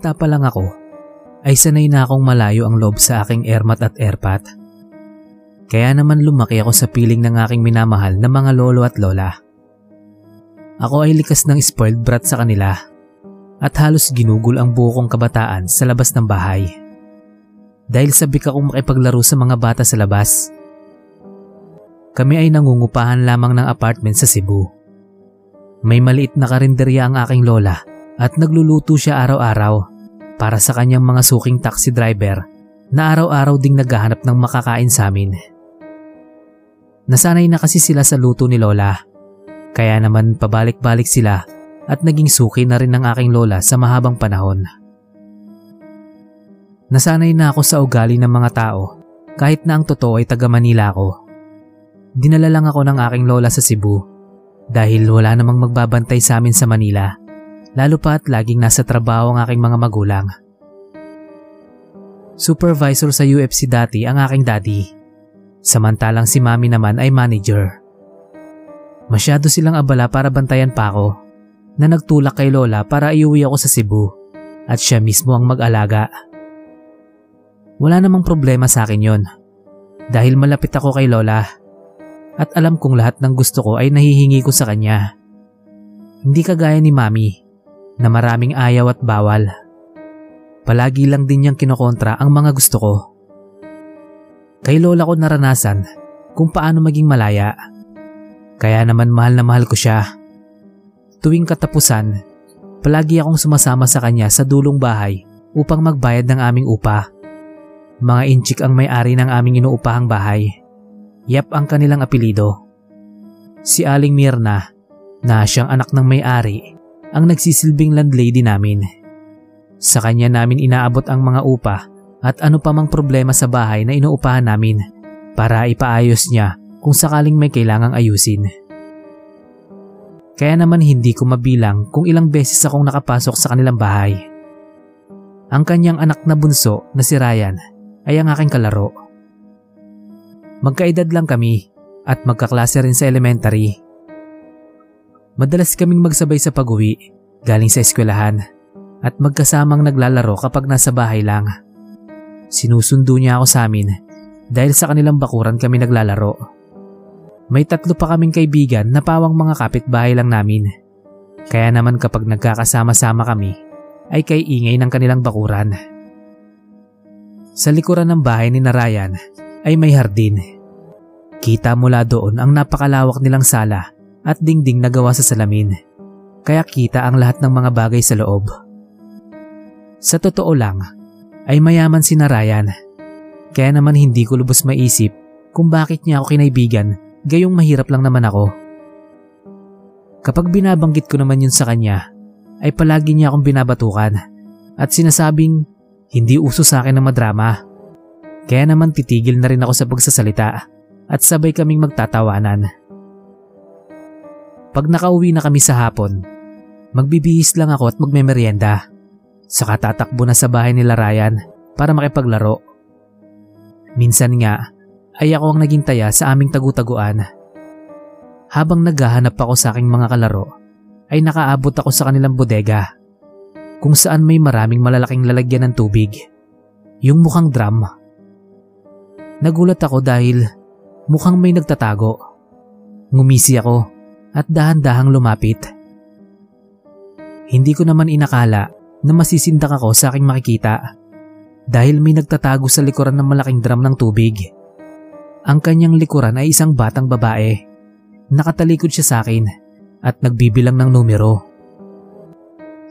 Bata pa lang ako, ay sanay na akong malayo ang loob sa aking ermat at erpat. Kaya naman lumaki ako sa piling ng aking minamahal na mga lolo at lola. Ako ay likas ng spoiled brat sa kanila at halos ginugol ang buo kabataan sa labas ng bahay. Dahil sabik akong makipaglaro sa mga bata sa labas. Kami ay nangungupahan lamang ng apartment sa Cebu. May maliit na karinderya ang aking lola at nagluluto siya araw-araw para sa kanyang mga suking taxi driver na araw-araw ding naghahanap ng makakain sa amin. Nasanay na kasi sila sa luto ni Lola, kaya naman pabalik-balik sila at naging suki na rin ng aking Lola sa mahabang panahon. Nasanay na ako sa ugali ng mga tao kahit na ang totoo ay taga Manila ako. Dinala lang ako ng aking Lola sa Cebu dahil wala namang magbabantay sa amin sa Manila lalo pa at laging nasa trabaho ang aking mga magulang. Supervisor sa UFC dati ang aking daddy, samantalang si mami naman ay manager. Masyado silang abala para bantayan pa ako na nagtulak kay Lola para iuwi ako sa Cebu at siya mismo ang mag-alaga. Wala namang problema sa akin yon dahil malapit ako kay Lola at alam kong lahat ng gusto ko ay nahihingi ko sa kanya. Hindi kagaya ni Mami na maraming ayaw at bawal. Palagi lang din niyang kinokontra ang mga gusto ko. Kay lola ko naranasan kung paano maging malaya. Kaya naman mahal na mahal ko siya. Tuwing katapusan, palagi akong sumasama sa kanya sa dulong bahay upang magbayad ng aming upa. Mga inchik ang may-ari ng aming inuupahang bahay. Yap ang kanilang apelido. Si Aling Mirna na siyang anak ng may-ari ang nagsisilbing landlady namin. Sa kanya namin inaabot ang mga upa at ano pa mang problema sa bahay na inuupahan namin para ipaayos niya kung sakaling may kailangang ayusin. Kaya naman hindi ko mabilang kung ilang beses akong nakapasok sa kanilang bahay. Ang kanyang anak na bunso na si Ryan ay ang aking kalaro. Magkaedad lang kami at magkaklase rin sa elementary Madalas kaming magsabay sa pag-uwi galing sa eskwelahan at magkasamang naglalaro kapag nasa bahay lang. Sinusundo niya ako sa amin dahil sa kanilang bakuran kami naglalaro. May tatlo pa kaming kaibigan na pawang mga kapitbahay lang namin. Kaya naman kapag nagkakasama-sama kami ay kay ingay ng kanilang bakuran. Sa likuran ng bahay ni Narayan ay may hardin. Kita mula doon ang napakalawak nilang sala at dingding na gawa sa salamin. Kaya kita ang lahat ng mga bagay sa loob. Sa totoo lang, ay mayaman si Narayan. Kaya naman hindi ko lubos maisip kung bakit niya ako kinaibigan gayong mahirap lang naman ako. Kapag binabanggit ko naman yun sa kanya, ay palagi niya akong binabatukan at sinasabing hindi uso sa akin ng madrama. Kaya naman titigil na rin ako sa pagsasalita at sabay kaming magtatawanan. Pag nakauwi na kami sa hapon, magbibihis lang ako at magmemeryenda. Saka tatakbo na sa bahay nila Ryan para makipaglaro. Minsan nga ay ako ang naging taya sa aming tagutaguan. Habang naghahanap ako sa aking mga kalaro, ay nakaabot ako sa kanilang bodega kung saan may maraming malalaking lalagyan ng tubig. Yung mukhang drum. Nagulat ako dahil mukhang may nagtatago. Ngumisi ako at dahan-dahang lumapit. Hindi ko naman inakala na masisindak ako sa aking makikita dahil may nagtatago sa likuran ng malaking drum ng tubig. Ang kanyang likuran ay isang batang babae. Nakatalikod siya sa akin at nagbibilang ng numero.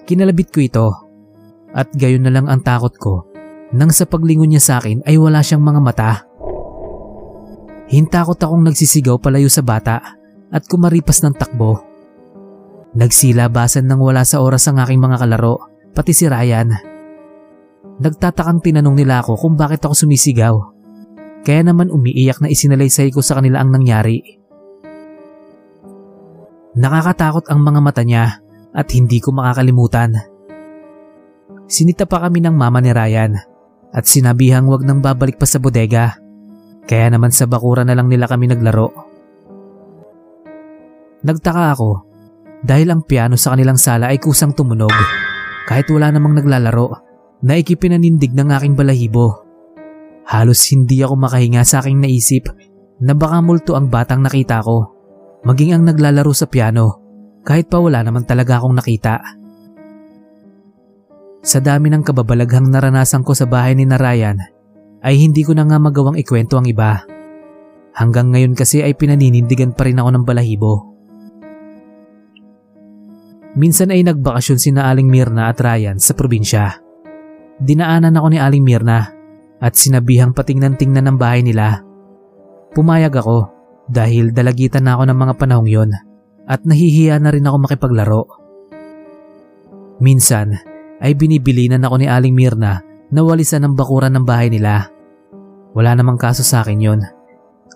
Kinalabit ko ito at gayon na lang ang takot ko nang sa paglingon niya sa akin ay wala siyang mga mata. Hintakot akong nagsisigaw palayo sa bata at kumaripas ng takbo. Nagsilabasan nang wala sa oras ang aking mga kalaro, pati si Ryan. Nagtatakang tinanong nila ako kung bakit ako sumisigaw. Kaya naman umiiyak na isinalaysay ko sa kanila ang nangyari. Nakakatakot ang mga mata niya at hindi ko makakalimutan. Sinita pa kami ng mama ni Ryan at sinabihang wag nang babalik pa sa bodega. Kaya naman sa bakura na lang nila kami naglaro. Nagtaka ako dahil ang piano sa kanilang sala ay kusang tumunog kahit wala namang naglalaro na ikipinanindig ng aking balahibo. Halos hindi ako makahinga sa aking naisip na baka multo ang batang nakita ko, maging ang naglalaro sa piano kahit pa wala naman talaga akong nakita. Sa dami ng kababalaghang naranasan ko sa bahay ni Narayan ay hindi ko na nga magawang ikwento ang iba. Hanggang ngayon kasi ay pinaninindigan pa rin ako ng balahibo. Minsan ay nagbakasyon si na Aling Mirna at Ryan sa probinsya. Dinaanan ako ni Aling Mirna at sinabihang patingnan-tingnan ng bahay nila. Pumayag ako dahil dalagitan na ako ng mga panahong yon at nahihiya na rin ako makipaglaro. Minsan ay binibilinan ako ni Aling Mirna na walisan ang bakuran ng bahay nila. Wala namang kaso sa akin yon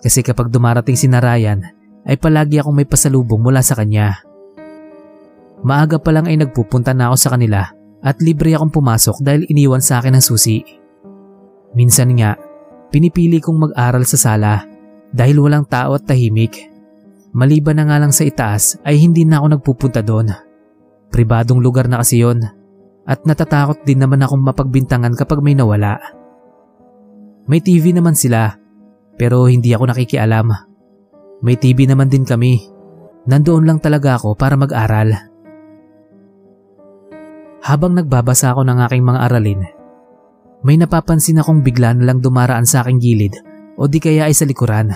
kasi kapag dumarating si Narayan ay palagi akong may pasalubong mula sa kanya. Maaga pa lang ay nagpupunta na ako sa kanila at libre akong pumasok dahil iniwan sa akin ang susi. Minsan nga, pinipili kong mag-aral sa sala dahil walang tao at tahimik. Maliban na nga lang sa itaas ay hindi na ako nagpupunta doon. Pribadong lugar na kasi yon at natatakot din naman akong mapagbintangan kapag may nawala. May TV naman sila pero hindi ako nakikialam. May TV naman din kami. Nandoon lang talaga ako para mag-aral. Habang nagbabasa ako ng aking mga aralin, may napapansin akong bigla na lang dumaraan sa aking gilid o di kaya ay sa likuran.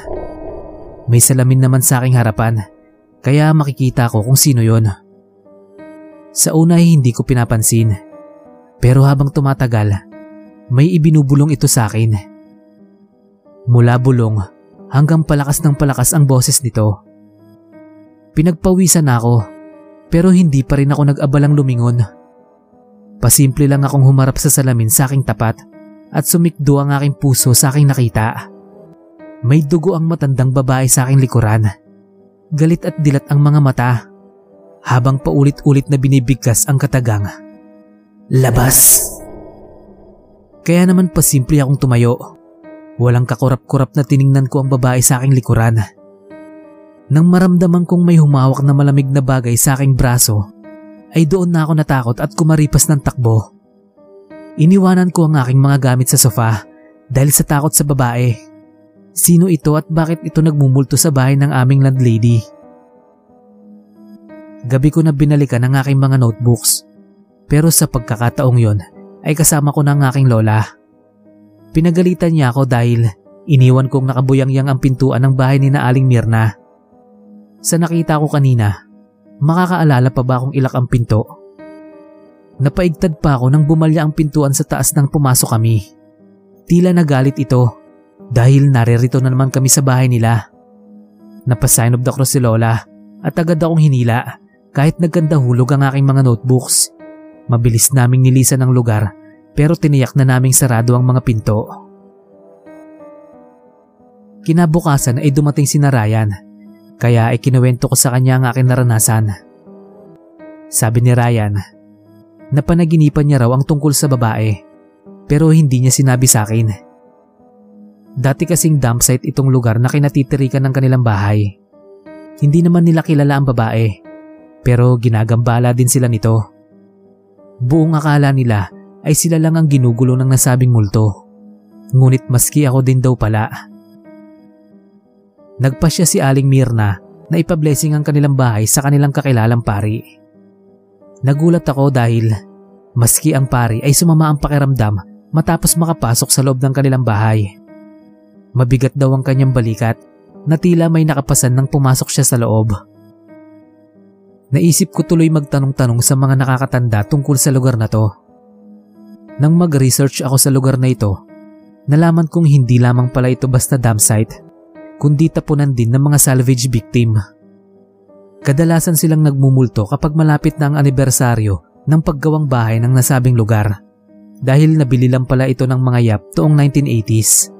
May salamin naman sa aking harapan kaya makikita ko kung sino yon. Sa una ay hindi ko pinapansin pero habang tumatagal may ibinubulong ito sa akin. Mula bulong hanggang palakas ng palakas ang boses nito. Pinagpawisan ako pero hindi pa rin ako nag-abalang lumingon. Pasimple lang akong humarap sa salamin sa aking tapat at sumikdo ang aking puso sa aking nakita. May dugo ang matandang babae sa aking likuran. Galit at dilat ang mga mata habang paulit-ulit na binibigkas ang katagang. Labas! Kaya naman pasimple akong tumayo. Walang kakurap-kurap na tiningnan ko ang babae sa aking likuran. Nang maramdaman kong may humawak na malamig na bagay sa aking braso, ay doon na ako natakot at kumaripas ng takbo. Iniwanan ko ang aking mga gamit sa sofa dahil sa takot sa babae. Sino ito at bakit ito nagmumulto sa bahay ng aming landlady? Gabi ko na binalikan ang aking mga notebooks pero sa pagkakataong yon ay kasama ko ng aking lola. Pinagalitan niya ako dahil iniwan kong nakabuyangyang ang pintuan ng bahay ni na Aling Mirna. Sa nakita ko kanina Makakaalala pa ba akong ilak ang pinto? Napaigtad pa ako nang bumalya ang pintuan sa taas nang pumasok kami. Tila nagalit ito dahil naririto na naman kami sa bahay nila. Napasign of the cross si Lola at agad akong hinila kahit nagkanda hulog ang aking mga notebooks. Mabilis naming nilisan ang lugar pero tiniyak na naming sarado ang mga pinto. Kinabukasan ay dumating si Narayan kaya ikinuwento ko sa kanya ang aking naranasan. Sabi ni Ryan, napanaginipan niya raw ang tungkol sa babae pero hindi niya sinabi sa akin. Dati kasing dump site itong lugar na kinatitirikan ng kanilang bahay. Hindi naman nila kilala ang babae pero ginagambala din sila nito. Buong akala nila ay sila lang ang ginugulo ng nasabing multo. Ngunit maski ako din daw pala nagpasya si Aling Mirna na ipablessing ang kanilang bahay sa kanilang kakilalang pari. Nagulat ako dahil maski ang pari ay sumama ang pakiramdam matapos makapasok sa loob ng kanilang bahay. Mabigat daw ang kanyang balikat na tila may nakapasan nang pumasok siya sa loob. Naisip ko tuloy magtanong-tanong sa mga nakakatanda tungkol sa lugar na to. Nang mag-research ako sa lugar na ito, nalaman kong hindi lamang pala ito basta dam site kundi tapunan din ng mga salvage victim. Kadalasan silang nagmumulto kapag malapit na ang anibersaryo ng paggawang bahay ng nasabing lugar dahil nabili lang pala ito ng mga yap toong 1980s.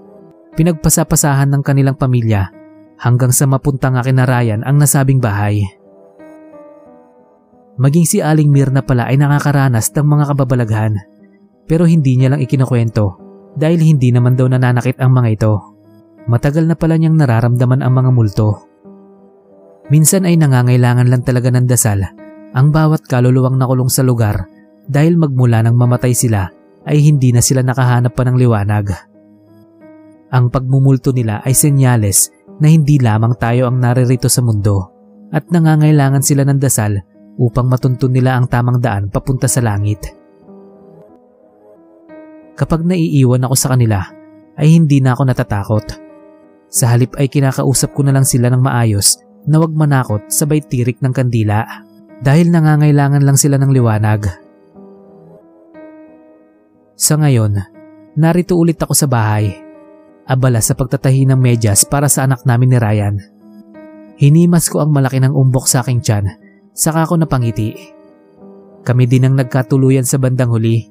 Pinagpasapasahan ng kanilang pamilya hanggang sa mapunta nga kinarayan ang nasabing bahay. Maging si Aling Mirna pala ay nakakaranas ng mga kababalaghan pero hindi niya lang ikinukwento dahil hindi naman daw nananakit ang mga ito. Matagal na pala niyang nararamdaman ang mga multo. Minsan ay nangangailangan lang talaga ng dasal ang bawat kaluluwang nakulong sa lugar dahil magmula nang mamatay sila ay hindi na sila nakahanap pa ng liwanag. Ang pagmumulto nila ay senyales na hindi lamang tayo ang naririto sa mundo at nangangailangan sila ng dasal upang matuntun nila ang tamang daan papunta sa langit. Kapag naiiwan ako sa kanila, ay hindi na ako natatakot. Sa halip ay kinakausap ko na lang sila ng maayos na wag manakot sabay tirik ng kandila dahil nangangailangan lang sila ng liwanag. Sa ngayon, narito ulit ako sa bahay. Abala sa pagtatahi ng medyas para sa anak namin ni Ryan. Hinimas ko ang malaki ng umbok sa aking tiyan, saka ako napangiti. Kami din ang nagkatuluyan sa bandang huli.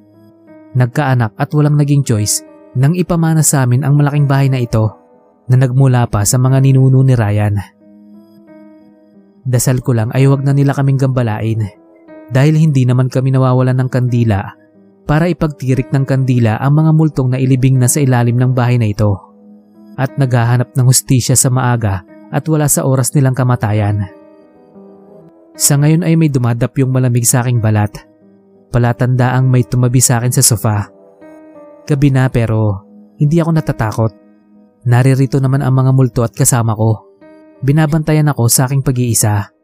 Nagkaanak at walang naging choice nang ipamana sa amin ang malaking bahay na ito na nagmula pa sa mga ninuno ni Ryan. Dasal ko lang ay wag na nila kaming gambalain dahil hindi naman kami nawawalan ng kandila para ipagtirik ng kandila ang mga multong na ilibing na sa ilalim ng bahay na ito at naghahanap ng hustisya sa maaga at wala sa oras nilang kamatayan. Sa ngayon ay may dumadap yung malamig sa aking balat. Palatanda ang may tumabi sa akin sa sofa. Gabi na pero hindi ako natatakot. Naririto naman ang mga multo at kasama ko. Binabantayan ako sa aking pag-iisa.